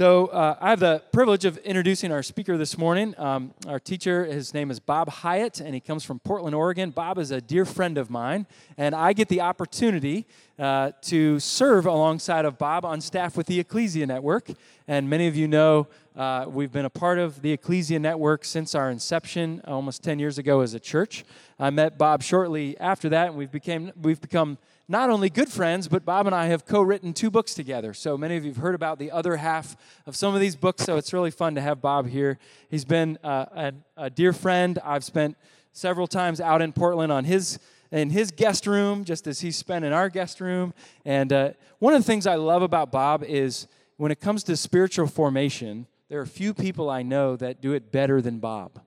So, uh, I have the privilege of introducing our speaker this morning. Um, our teacher, his name is Bob Hyatt, and he comes from Portland, Oregon. Bob is a dear friend of mine, and I get the opportunity uh, to serve alongside of Bob on staff with the Ecclesia Network. And many of you know uh, we've been a part of the Ecclesia Network since our inception almost 10 years ago as a church. I met Bob shortly after that, and we've, became, we've become not only good friends, but Bob and I have co written two books together. So many of you have heard about the other half of some of these books, so it's really fun to have Bob here. He's been uh, a, a, dear friend. I've spent several times out in Portland on his. In his guest room, just as he's spent in our guest room. And uh, one of the things I love about Bob is when it comes to spiritual formation, there are few people I know that do it better than Bob.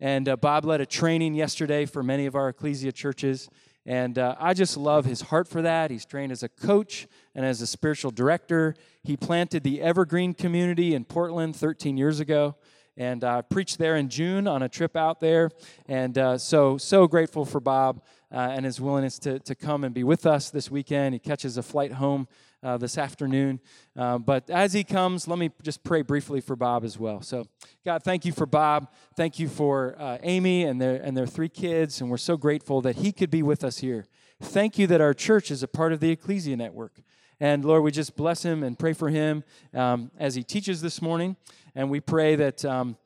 And uh, Bob led a training yesterday for many of our ecclesia churches. And uh, I just love his heart for that. He's trained as a coach and as a spiritual director. He planted the Evergreen community in Portland 13 years ago. And I uh, preached there in June on a trip out there. And uh, so, so grateful for Bob uh, and his willingness to, to come and be with us this weekend. He catches a flight home uh, this afternoon. Uh, but as he comes, let me just pray briefly for Bob as well. So, God, thank you for Bob. Thank you for uh, Amy and their, and their three kids. And we're so grateful that he could be with us here. Thank you that our church is a part of the Ecclesia Network. And Lord, we just bless him and pray for him um, as he teaches this morning. And we pray that. Um,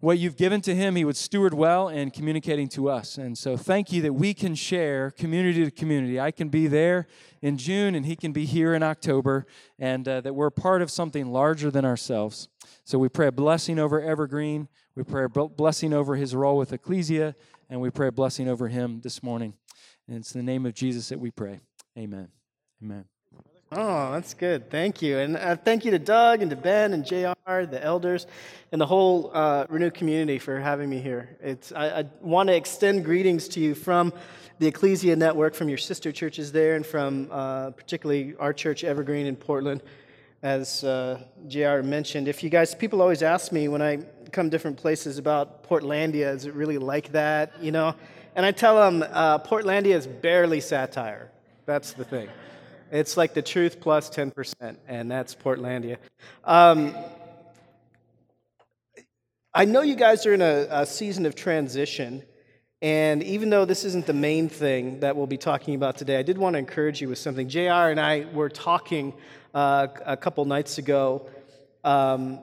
what you've given to him, he would steward well in communicating to us. And so, thank you that we can share community to community. I can be there in June, and he can be here in October, and uh, that we're part of something larger than ourselves. So, we pray a blessing over Evergreen. We pray a blessing over his role with Ecclesia, and we pray a blessing over him this morning. And it's in the name of Jesus that we pray. Amen. Amen. Oh, that's good. Thank you. And uh, thank you to Doug and to Ben and JR, the elders, and the whole uh, Renew community for having me here. It's, I, I want to extend greetings to you from the Ecclesia Network, from your sister churches there, and from uh, particularly our church, Evergreen in Portland. As uh, JR mentioned, if you guys, people always ask me when I come different places about Portlandia, is it really like that? You know? And I tell them, uh, Portlandia is barely satire. That's the thing. It's like the truth plus 10%, and that's Portlandia. Um, I know you guys are in a, a, season of transition, and even though this isn't the main thing that we'll be talking about today, I did want to encourage you with something. JR and I were talking uh, a couple nights ago um,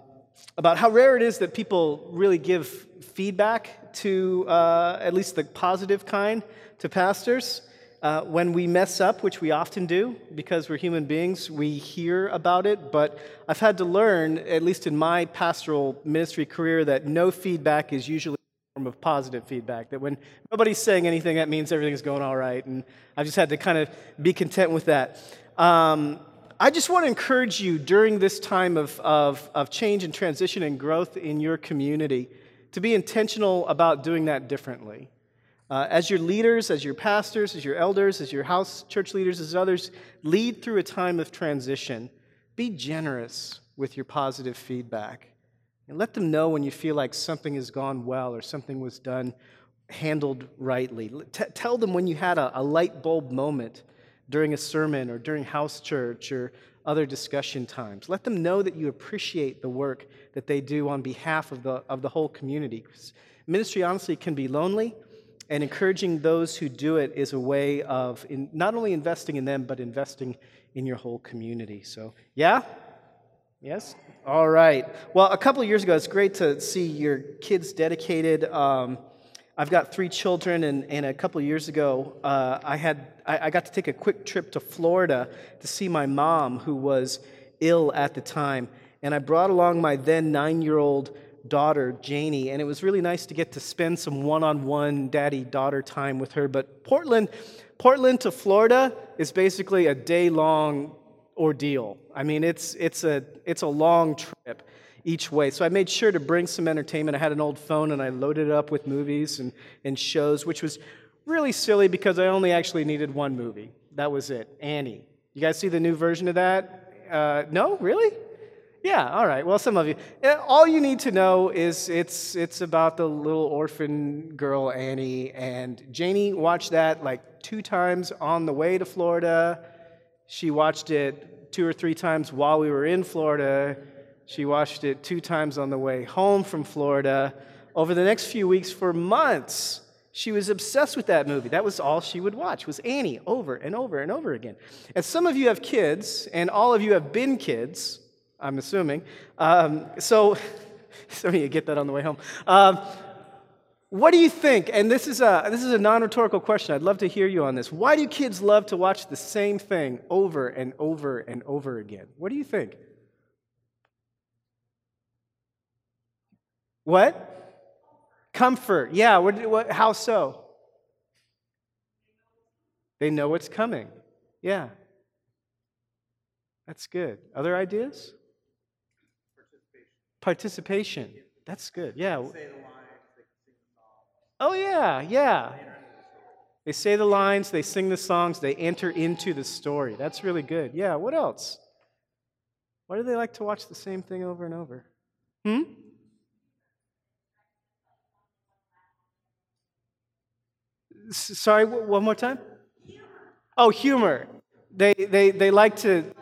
about how rare it is that people really give feedback to, uh, at least the positive kind, to pastors. Uh, when we mess up, which we often do because we're human beings, we hear about it. But I've had to learn, at least in my pastoral ministry career, that no feedback is usually a form of positive feedback. That when nobody's saying anything, that means everything's going all right. And I've just had to kind of be content with that. Um, I just want to encourage you during this time of, of, of change and transition and growth in your community to be intentional about doing that differently. Uh, as your leaders, as your pastors, as your elders, as your house church leaders, as others lead through a time of transition, be generous with your positive feedback. And let them know when you feel like something has gone well or something was done, handled rightly. T- tell them when you had a, a light bulb moment during a sermon or during house church or other discussion times. Let them know that you appreciate the work that they do on behalf of the, of the whole community. Ministry, honestly, can be lonely and encouraging those who do it is a way of in, not only investing in them, but investing in your whole community. So, yeah? Yes? All right. Well, a couple years ago, it's great to see your kids dedicated. Um, I've got three children, and, and a couple years ago, uh, I, had, I, I got to take a quick trip to Florida to see my mom, who was ill at the time. And I brought along my then nine year old daughter, Janie, and it was really nice to get to spend some one on one daddy daughter time with her. But Portland, Portland to Florida is basically a day long ordeal. I mean, it's, it's, a, it's a long trip each way. So I made sure to bring some entertainment. I had an old phone and I loaded it up with movies and, and shows, which was really silly because I only actually needed one movie. That was it Annie. You guys see the new version of that? Uh, no? Really? Yeah, all right. Well, some of you. Eh, all you need to know is it's, it's about the little orphan girl, Annie. And Janie watched that like two times on the way to Florida. She watched it two or three times while we were in Florida. She watched it two times on the way home from Florida. Over the next few weeks, for months, she was obsessed with that movie. That was all she would watch was Annie over and over and over again. And some of you have kids, and all of you have been kids, I'm assuming. Um, so some of you get that on the way home. Um, what do you think? And this is a this is a non-rhetorical question. I'd love to hear you on this. Why do kids love to watch the same thing over and over and over again? What do you think? What? Comfort. Yeah, what, what, how so? They know what's coming. Yeah. That's good. Other ideas? Participation. That's good. Yeah. Oh, yeah, yeah. They say the lines, they sing the songs, they enter into the story. That's really good. Yeah, what else? Why do they like to watch the same thing over and over? Hmm? Sorry, one more time? Humor. Oh, humor. They, they, they like to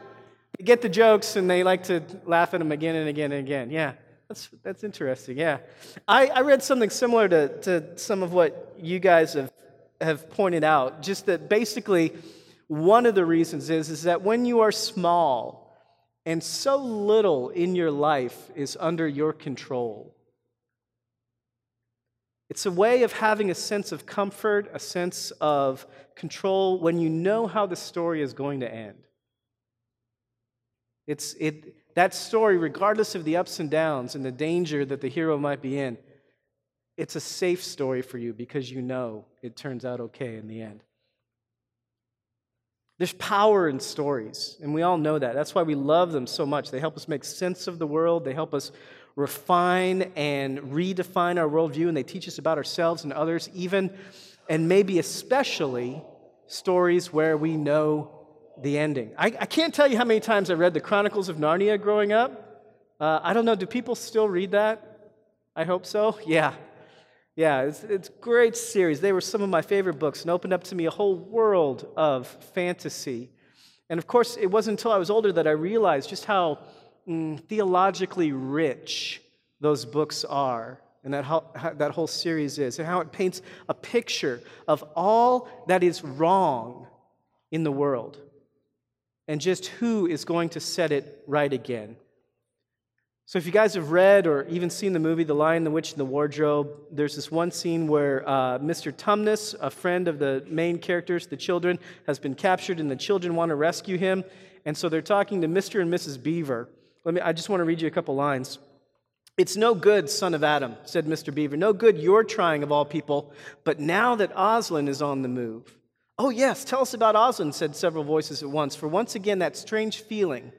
get the jokes and they like to laugh at them again and again and again. Yeah, that's, that's interesting. Yeah. I, I read something similar to, to some of what you guys have, have pointed out. Just that basically, one of the reasons is, is that when you are small and so little in your life is under your control, it's a way of having a sense of comfort, a sense of control when you know how the story is going to end. It's it, that story, regardless of the ups and downs and the danger that the hero might be in, it's a safe story for you because you know it turns out okay in the end. There's power in stories, and we all know that. That's why we love them so much. They help us make sense of the world, they help us refine and redefine our worldview, and they teach us about ourselves and others, even and maybe especially stories where we know the ending. I, I can't tell you how many times I read the Chronicles of Narnia growing up. Uh, I don't know, do people still read that? I hope so. Yeah. Yeah, it's, it's great series. They were some of my favorite books and opened up to me a whole world of fantasy. And of course, it wasn't until I was older that I realized just how mm, theologically rich those books are and that, how, how, that whole series is, and how it paints a picture of all that is wrong in the world and just who is going to set it right again. So, if you guys have read or even seen the movie The Lion, the Witch, and the Wardrobe, there's this one scene where uh, Mr. Tumnus, a friend of the main characters, the children, has been captured, and the children want to rescue him. And so they're talking to Mr. and Mrs. Beaver. Let me, I just want to read you a couple lines. It's no good, son of Adam, said Mr. Beaver. No good you're trying of all people, but now that Aslan is on the move. Oh, yes, tell us about Aslan, said several voices at once. For once again, that strange feeling,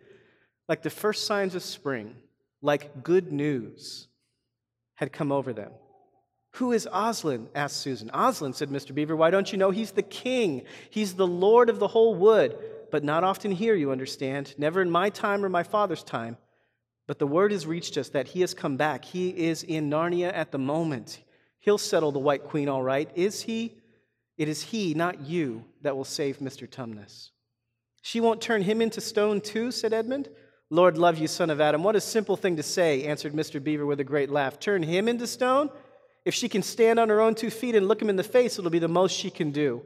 like the first signs of spring, like good news, had come over them. Who is Aslan? asked Susan. Aslan, said Mr. Beaver. Why don't you know he's the king? He's the lord of the whole wood but not often here, you understand. Never in my time or my father's time. But the word has reached us that he has come back. He is in Narnia at the moment. He'll settle the White Queen all right. Is he? It is he, not you, that will save Mr. Tumnus. She won't turn him into stone, too, said Edmund. Lord love you, son of Adam. What a simple thing to say, answered Mr. Beaver with a great laugh. Turn him into stone? If she can stand on her own two feet and look him in the face, it'll be the most she can do,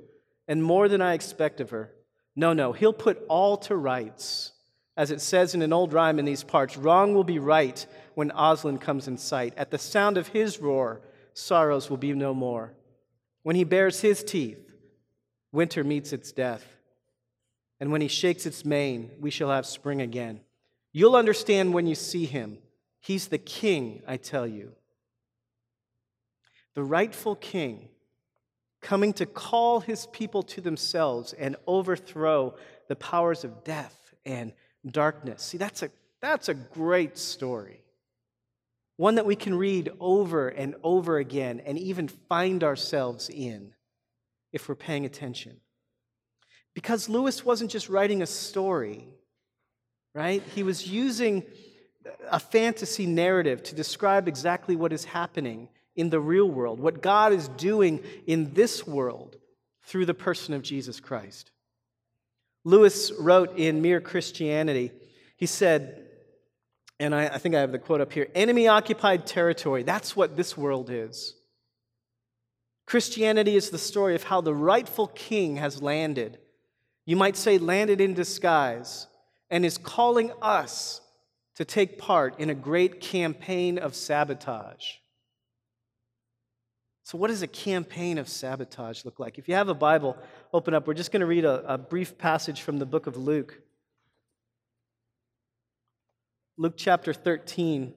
and more than I expect of her. No, no, he'll put all to rights. As it says in an old rhyme in these parts, wrong will be right when Aslan comes in sight. At the sound of his roar, sorrows will be no more. When he bares his teeth, winter meets its death. And when he shakes its mane, we shall have spring again. You'll understand when you see him. He's the king, I tell you. The rightful king coming to call his people to themselves and overthrow the powers of death and darkness. See, that's a, that's a great story. One that we can read over and over again and even find ourselves in if we're paying attention. Because Lewis wasn't just writing a story, right? He was using a fantasy narrative to describe exactly what is happening in the real world, what God is doing in this world through the person of Jesus Christ. Lewis wrote in Mere Christianity, he said, and I, I think I have the quote up here enemy occupied territory. That's what this world is. Christianity is the story of how the rightful king has landed. You might say, landed in disguise, and is calling us to take part in a great campaign of sabotage. So, what does a campaign of sabotage look like? If you have a Bible, open up. We're just going to read a, a brief passage from the book of Luke. Luke chapter 13.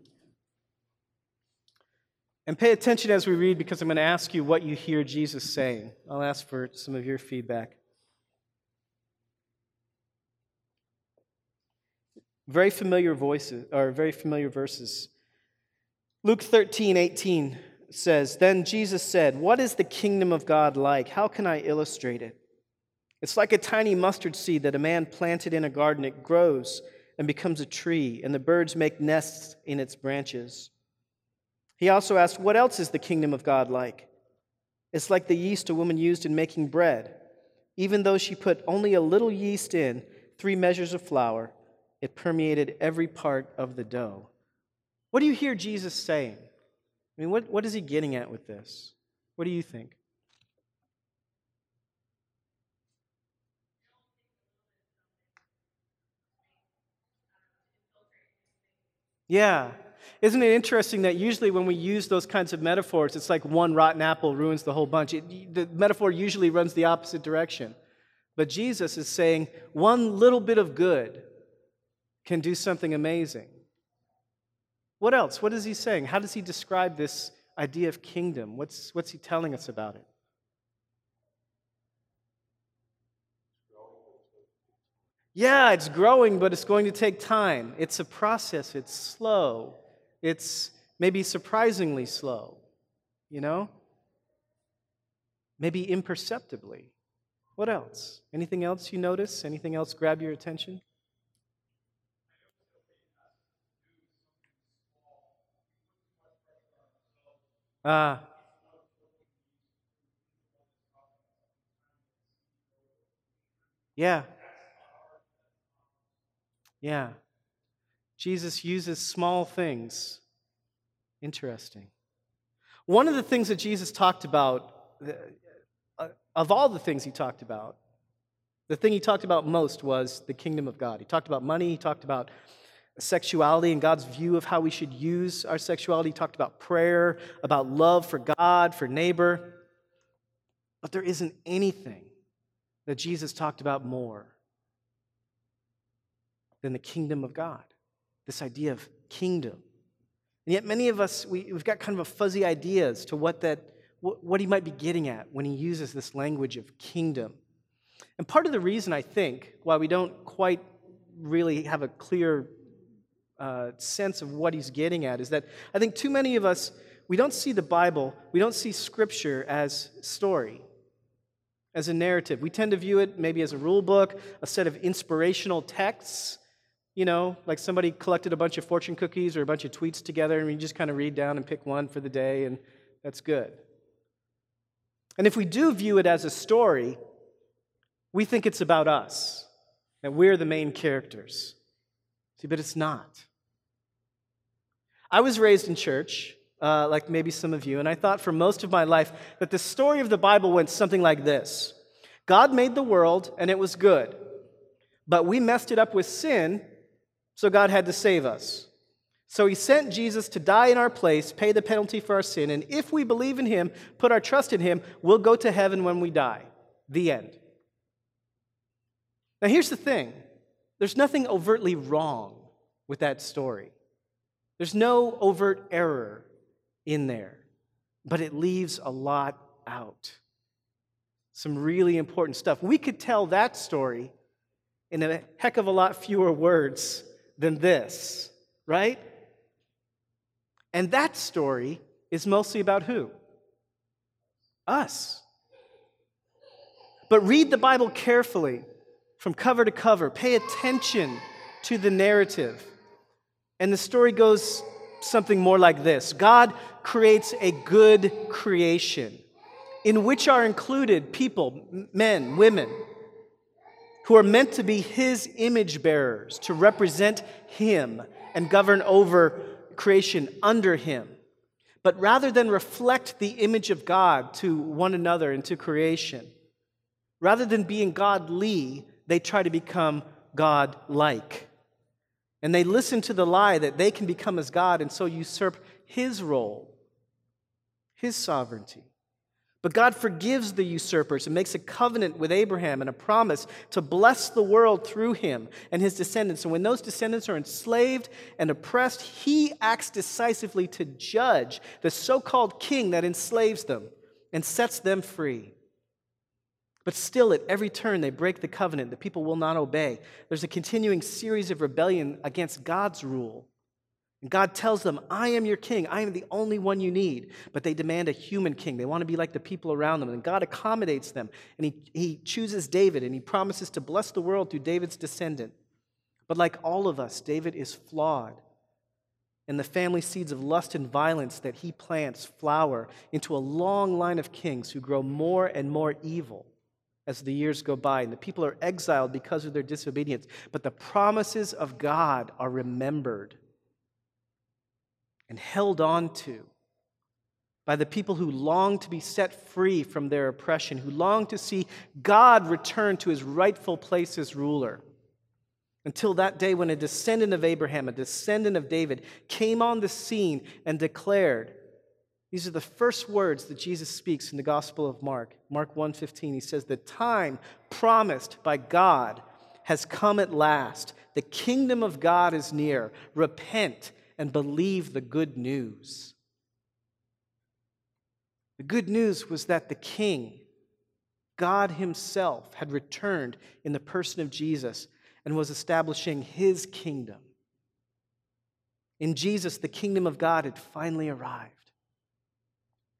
And pay attention as we read because I'm going to ask you what you hear Jesus saying. I'll ask for some of your feedback. Very familiar voices, or very familiar verses. Luke 13, 18 says, Then Jesus said, What is the kingdom of God like? How can I illustrate it? It's like a tiny mustard seed that a man planted in a garden. It grows and becomes a tree, and the birds make nests in its branches. He also asked, What else is the kingdom of God like? It's like the yeast a woman used in making bread. Even though she put only a little yeast in, three measures of flour, it permeated every part of the dough. What do you hear Jesus saying? I mean, what, what is he getting at with this? What do you think? Yeah. Isn't it interesting that usually when we use those kinds of metaphors, it's like one rotten apple ruins the whole bunch? It, the metaphor usually runs the opposite direction. But Jesus is saying one little bit of good can do something amazing. What else? What is he saying? How does he describe this idea of kingdom? What's, what's he telling us about it? Yeah, it's growing, but it's going to take time. It's a process, it's slow. It's maybe surprisingly slow, you know? Maybe imperceptibly. What else? Anything else you notice? Anything else grab your attention? Ah. Uh, yeah. Yeah. Jesus uses small things. Interesting. One of the things that Jesus talked about, uh, of all the things he talked about, the thing he talked about most was the kingdom of God. He talked about money, he talked about sexuality and God's view of how we should use our sexuality, he talked about prayer, about love for God, for neighbor. But there isn't anything that Jesus talked about more than the kingdom of God. This idea of kingdom. And yet, many of us, we, have got kind of a fuzzy idea as to what, that, what, what he might be getting at when he uses this language of kingdom. And part of the reason, I think, why we don't quite really have a clear uh, sense of what he's getting at is that I think too many of us, we don't see the Bible, we don't see Scripture as story, as a narrative. We tend to view it maybe as a rule book, a set of inspirational texts you know, like somebody collected a bunch of fortune cookies or a bunch of tweets together, and we just kind of read down and pick one for the day, and that's good. And if we do view it as a story, we think it's about us, that we're the main characters. See, but it's not. I was raised in church, uh, like maybe some of you, and I thought for most of my life that the story of the Bible went something like this God made the world, and it was good. But we messed it up with sin, so God had to save us. So he sent Jesus to die in our place, pay the penalty for our sin, and if we believe in him, put our trust in him, we'll go to heaven when we die. The end. Now, here's the thing there's nothing overtly wrong with that story, there's no overt error in there, but it leaves a lot out. Some really important stuff. We could tell that story in a heck of a lot fewer words than this, right? And that story is mostly about who? Us. But read the Bible carefully from cover to cover. Pay attention to the narrative. And the story goes something more like this God creates a good creation in which are included people, men, women, who are meant to be his image bearers, to represent him and govern over creation under him. But rather than reflect the image of God to one another and to creation, rather than being godly, they try to become God like. And they listen to the lie that they can become as God and so usurp his role, his sovereignty. But God forgives the usurpers and makes a covenant with Abraham and a promise to bless the world through him and his descendants. And when those descendants are enslaved and oppressed, he acts decisively to judge the so called king that enslaves them and sets them free. But still, at every turn, they break the covenant. The people will not obey. There's a continuing series of rebellion against God's rule. And God tells them, I am your king. I am the only one you need. But they demand a human king. They want to be like the people around them. And God accommodates them. And he, he chooses David and he promises to bless the world through David's descendant. But like all of us, David is flawed. And the family seeds of lust and violence that he plants flower into a long line of kings who grow more and more evil as the years go by. And the people are exiled because of their disobedience. But the promises of God are remembered and held on to by the people who long to be set free from their oppression, who long to see God return to his rightful place as ruler. Until that day when a descendant of Abraham, a descendant of David, came on the scene and declared, these are the first words that Jesus speaks in the Gospel of Mark. Mark 1:15 he says the time promised by God has come at last. The kingdom of God is near. Repent and believe the good news. The good news was that the king, God Himself, had returned in the person of Jesus and was establishing His kingdom. In Jesus, the kingdom of God had finally arrived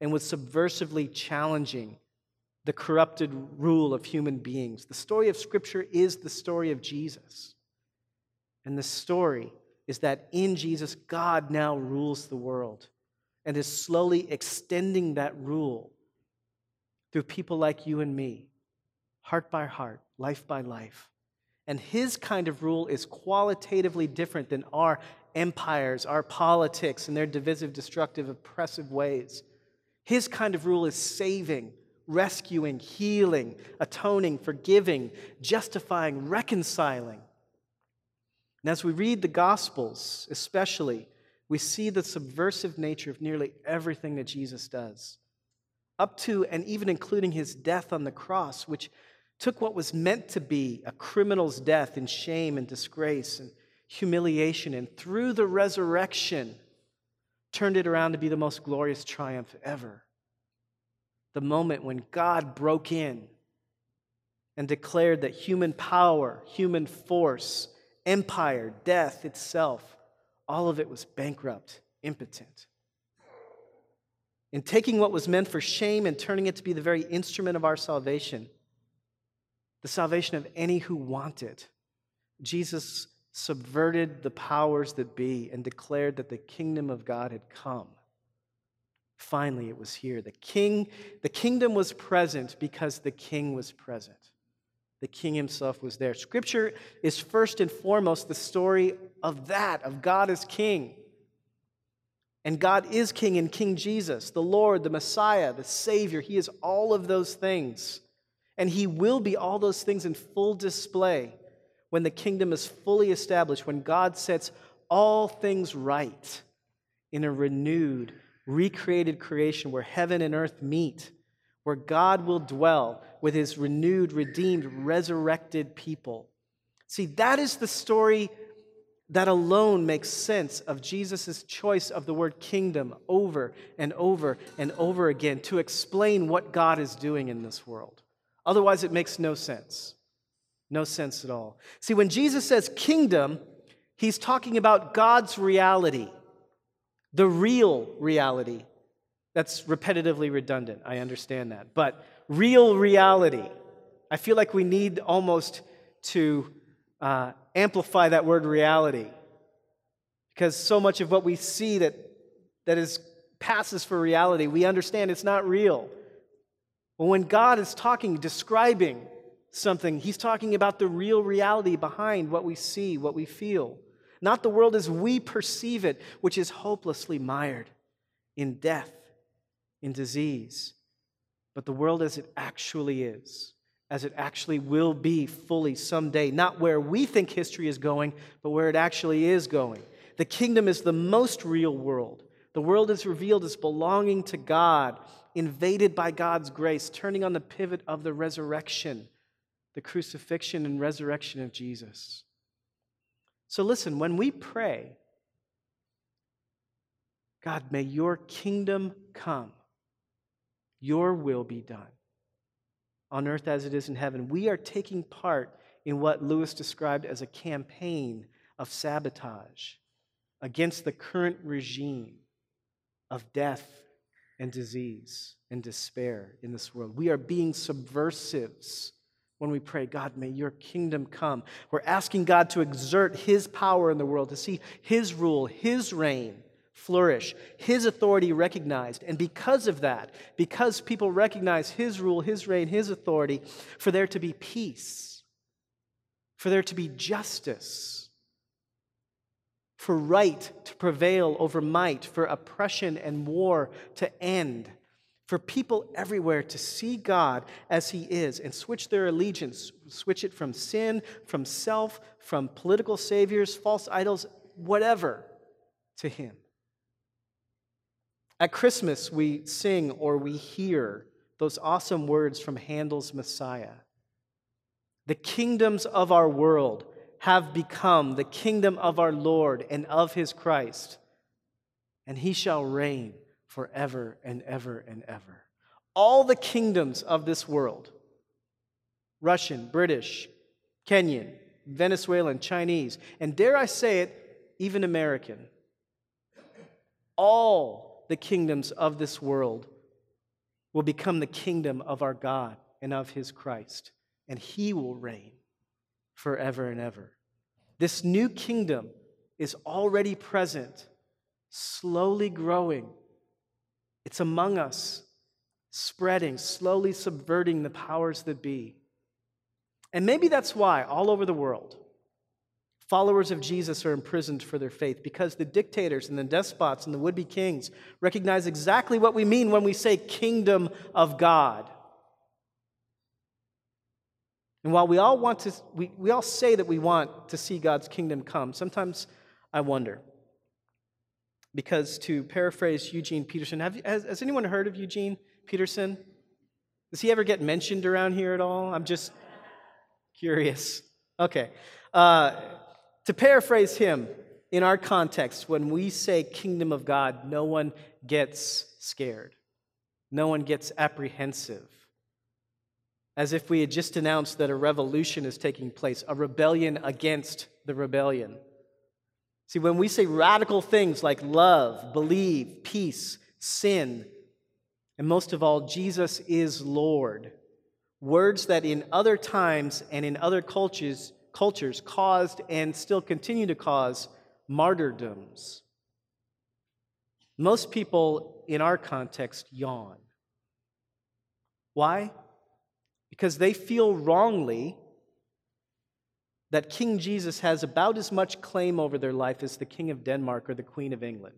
and was subversively challenging the corrupted rule of human beings. The story of Scripture is the story of Jesus. And the story is that in Jesus, God now rules the world and is slowly extending that rule through people like you and me, heart by heart, life by life. And his kind of rule is qualitatively different than our empires, our politics, and their divisive, destructive, oppressive ways. His kind of rule is saving, rescuing, healing, atoning, forgiving, justifying, reconciling. And as we read the Gospels, especially, we see the subversive nature of nearly everything that Jesus does, up to and even including his death on the cross, which took what was meant to be a criminal's death in shame and disgrace and humiliation, and through the resurrection, turned it around to be the most glorious triumph ever. The moment when God broke in and declared that human power, human force, empire, death itself, all of it was bankrupt, impotent. In taking what was meant for shame and turning it to be the very instrument of our salvation, the salvation of any who want it, Jesus subverted the powers that be and declared that the kingdom of God had come. Finally, it was here. The king, the kingdom was present because the king was present the king himself was there. Scripture is first and foremost the story of that, of God as king. And God is king in King Jesus, the Lord, the Messiah, the Savior. He is all of those things. And he will be all those things in full display when the kingdom is fully established, when God sets all things right in a renewed, recreated creation where heaven and earth meet where God will dwell with his renewed, redeemed, resurrected people. See, that is the story that alone makes sense of Jesus' choice of the word kingdom over and over and over again to explain what God is doing in this world. Otherwise, it makes no sense. No sense at all. See, when Jesus says kingdom, he's talking about God's reality, the real reality that's repetitively redundant. I understand that. But real reality, I feel like we need almost to uh, amplify that word reality. Because so much of what we see that, that is passes for reality, we understand it's not real. But when God is talking, describing something, He's talking about the real reality behind what we see, what we feel. not the world as we perceive it, which is hopelessly mired in death, in disease, but the world as it actually is, as it actually will be fully someday, not where we think history is going, but where it actually is going. The kingdom is the most real world. The world is revealed as belonging to God, invaded by God's grace, turning on the pivot of the resurrection, the crucifixion and resurrection of Jesus. So listen, when we pray, God, may your kingdom come, your will be done on earth as it is in heaven. We are taking part in what Lewis described as a campaign of sabotage against the current regime of death and disease and despair in this world. We are being subversives when we pray, God, may your kingdom come. We're asking God to exert his power in the world, to see his rule, his reign flourish, his authority recognized. And because of that, because people recognize his rule, his reign, his authority, for there to be peace, for there to be justice, for right to prevail over might, for oppression and war to end for people everywhere to see God as He is and switch their allegiance, switch it from sin, from self, from political saviors, false idols, whatever, to Him. At Christmas, we sing or we hear those awesome words from Handel's Messiah. The kingdoms of our world have become the kingdom of our Lord and of His Christ, and He shall reign forever and ever and ever. All the kingdoms of this world Russian, British, Kenyan, Venezuelan, Chinese, and dare I say it, even American. The kingdoms of this world will become the kingdom of our God and of his Christ, and he will reign forever and ever. This new kingdom is already present, slowly growing it's among us, spreading, slowly subverting the powers that be. And maybe that's why, all over the world, followers of Jesus are imprisoned for their faith, because the dictators and the despots and the would be kings recognize exactly what we mean when we say kingdom of God. And while we all want to, we, we all say that we want to see God's kingdom come, sometimes I wonder because to paraphrase Eugene Peterson, have, has, has anyone heard of Eugene Peterson? Does he ever get mentioned around here at all? I'm just curious. Okay. Uh, to paraphrase him, in our context, when we say kingdom of God, no one gets scared, no one gets apprehensive. As if we had just announced that a revolution is taking place, a rebellion against the rebellion. See, when we say radical things like love, believe, peace, sin, and most of all, Jesus is Lord, words that in other times and in other cultures, cultures caused and still continue to cause martyrdoms. Most people in our context yawn. Why? Because they feel wrongly that King Jesus has about as much claim over their life as the King of Denmark or the Queen of England,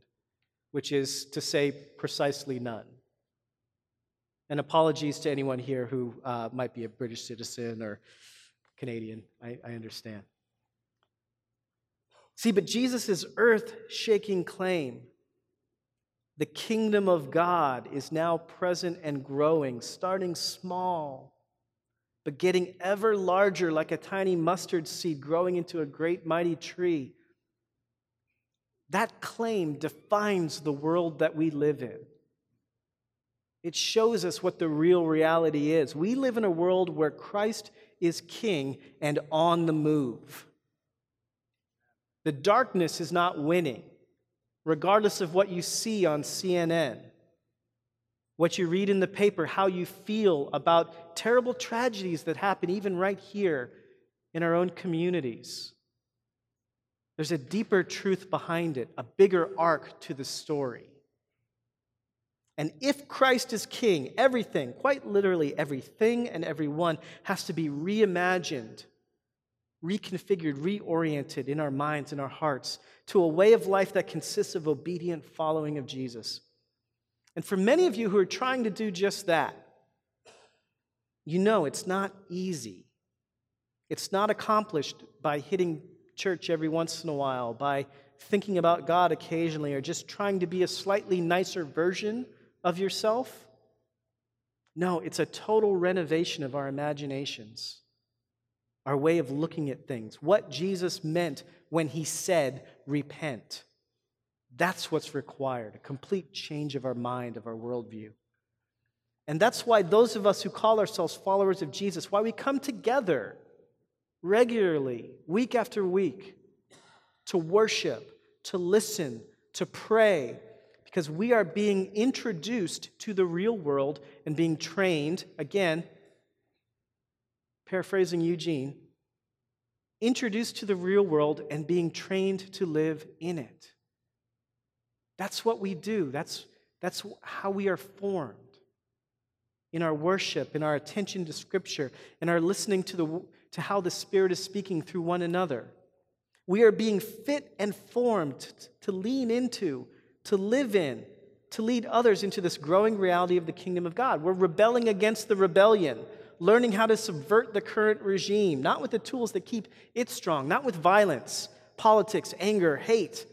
which is to say, precisely none. And apologies to anyone here who uh, might be a British citizen or Canadian. I, I understand. See, but Jesus' earth shaking claim, the kingdom of God, is now present and growing, starting small but getting ever larger like a tiny mustard seed growing into a great mighty tree. That claim defines the world that we live in. It shows us what the real reality is. We live in a world where Christ is king and on the move. The darkness is not winning, regardless of what you see on CNN what you read in the paper, how you feel about terrible tragedies that happen even right here in our own communities. There's a deeper truth behind it, a bigger arc to the story. And if Christ is king, everything, quite literally everything and everyone, has to be reimagined, reconfigured, reoriented in our minds and our hearts to a way of life that consists of obedient following of Jesus. And for many of you who are trying to do just that, you know it's not easy. It's not accomplished by hitting church every once in a while, by thinking about God occasionally, or just trying to be a slightly nicer version of yourself. No, it's a total renovation of our imaginations, our way of looking at things, what Jesus meant when he said, repent. That's what's required a complete change of our mind, of our worldview. And that's why those of us who call ourselves followers of Jesus, why we come together regularly, week after week, to worship, to listen, to pray, because we are being introduced to the real world and being trained, again, paraphrasing Eugene, introduced to the real world and being trained to live in it. That's what we do. That's, that's how we are formed. In our worship, in our attention to Scripture, in our listening to, the, to how the Spirit is speaking through one another. We are being fit and formed to lean into, to live in, to lead others into this growing reality of the kingdom of God. We're rebelling against the rebellion, learning how to subvert the current regime, not with the tools that keep it strong, not with violence, politics, anger, hate,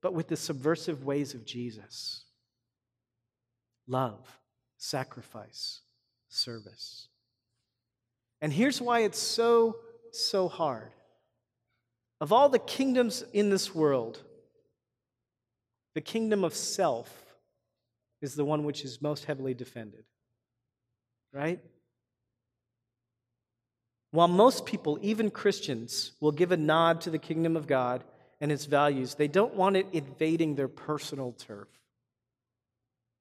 but with the subversive ways of Jesus love, sacrifice, service. And here's why it's so, so hard. Of all the kingdoms in this world, the kingdom of self is the one which is most heavily defended. Right? While most people, even Christians, will give a nod to the kingdom of God and its values, they don't want it invading their personal turf,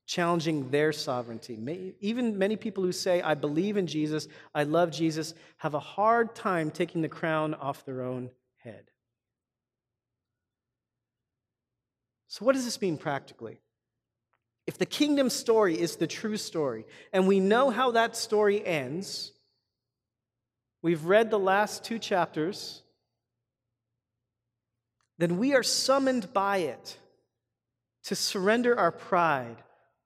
challenging their sovereignty. Even many people who say, I believe in Jesus, I love Jesus, have a hard time taking the crown off their own head. So, what does this mean practically? If the kingdom story is the true story, and we know how that story ends, we've read the last two chapters then we are summoned by it to surrender our pride,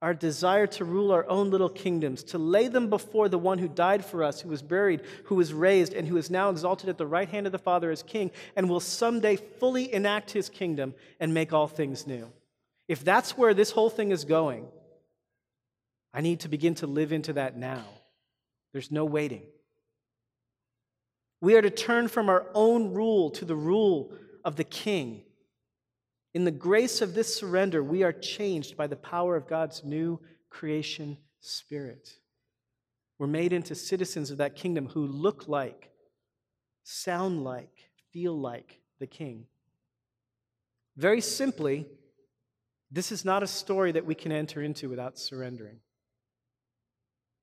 our desire to rule our own little kingdoms, to lay them before the one who died for us, who was buried, who was raised, and who is now exalted at the right hand of the Father as king, and will someday fully enact his kingdom and make all things new. If that's where this whole thing is going, I need to begin to live into that now. There's no waiting. We are to turn from our own rule to the rule of the King. In the grace of this surrender, we are changed by the power of God's new creation spirit. We're made into citizens of that kingdom who look like, sound like, feel like the King. Very simply, this is not a story that we can enter into without surrendering.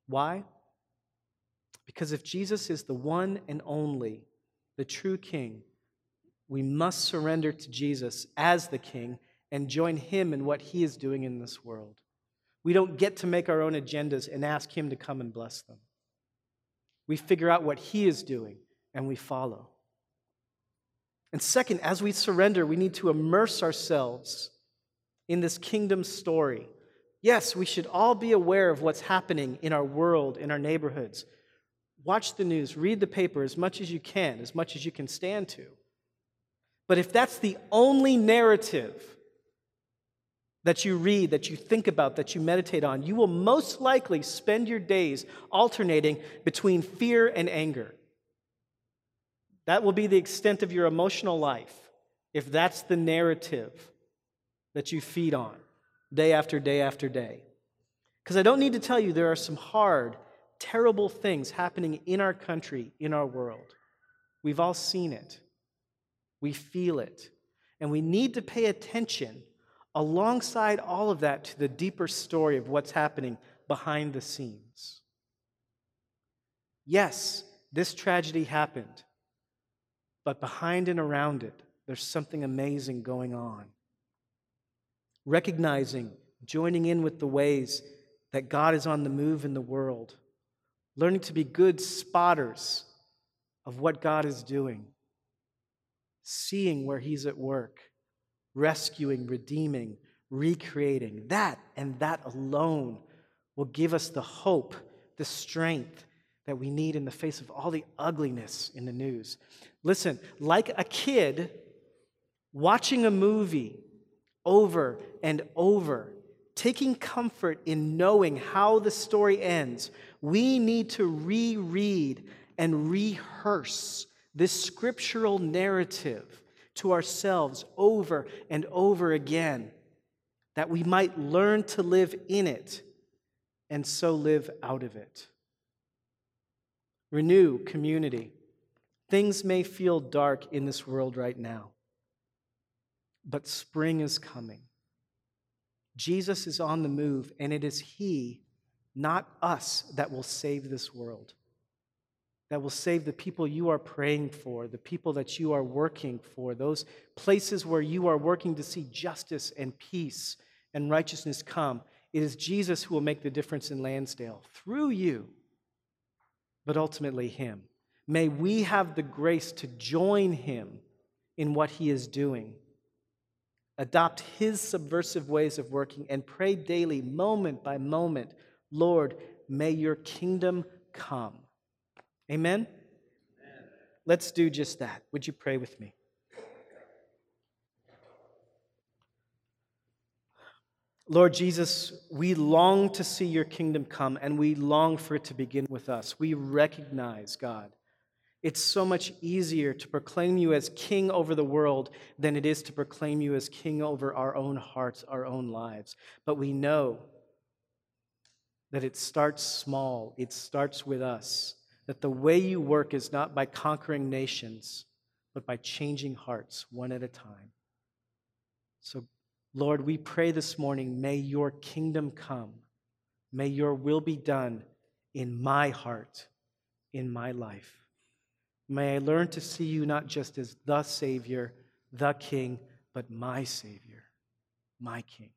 Why? Because if Jesus is the one and only, the true King, we must surrender to Jesus as the King and join Him in what He is doing in this world. We don't get to make our own agendas and ask Him to come and bless them. We figure out what He is doing and we follow. And second, as we surrender, we need to immerse ourselves in this kingdom story. Yes, we should all be aware of what's happening in our world, in our neighborhoods. Watch the news, read the paper as much as you can, as much as you can stand to. But if that's the only narrative that you read, that you think about, that you meditate on, you will most likely spend your days alternating between fear and anger. That will be the extent of your emotional life if that's the narrative that you feed on day after day after day. Because I don't need to tell you, there are some hard, terrible things happening in our country, in our world. We've all seen it. We feel it. And we need to pay attention alongside all of that to the deeper story of what's happening behind the scenes. Yes, this tragedy happened, but behind and around it, there's something amazing going on. Recognizing, joining in with the ways that God is on the move in the world, learning to be good spotters of what God is doing seeing where He's at work, rescuing, redeeming, recreating. That and that alone will give us the hope, the strength that we need in the face of all the ugliness in the news. Listen, like a kid watching a movie over and over, taking comfort in knowing how the story ends, we need to reread and rehearse this scriptural narrative to ourselves over and over again, that we might learn to live in it and so live out of it. Renew community. Things may feel dark in this world right now, but spring is coming. Jesus is on the move, and it is He, not us, that will save this world, that will save the people you are praying for, the people that you are working for, those places where you are working to see justice and peace and righteousness come. It is Jesus who will make the difference in Lansdale through you, but ultimately Him. May we have the grace to join Him in what He is doing, adopt His subversive ways of working, and pray daily, moment by moment, Lord, may your kingdom come. Amen? Amen? Let's do just that. Would you pray with me? Lord Jesus, we long to see your kingdom come and we long for it to begin with us. We recognize, God, it's so much easier to proclaim you as king over the world than it is to proclaim you as king over our own hearts, our own lives. But we know that it starts small, it starts with us. That the way you work is not by conquering nations, but by changing hearts one at a time. So, Lord, we pray this morning, may your kingdom come. May your will be done in my heart, in my life. May I learn to see you not just as the Savior, the King, but my Savior, my King.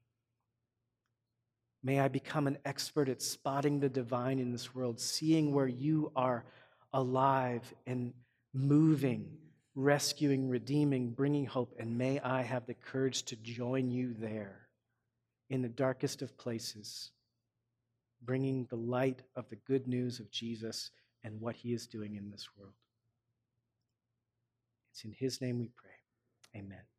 May I become an expert at spotting the divine in this world, seeing where you are alive and moving rescuing, redeeming, bringing hope, and may I have the courage to join you there in the darkest of places, bringing the light of the good news of Jesus and what he is doing in this world. It's in his name we pray. Amen.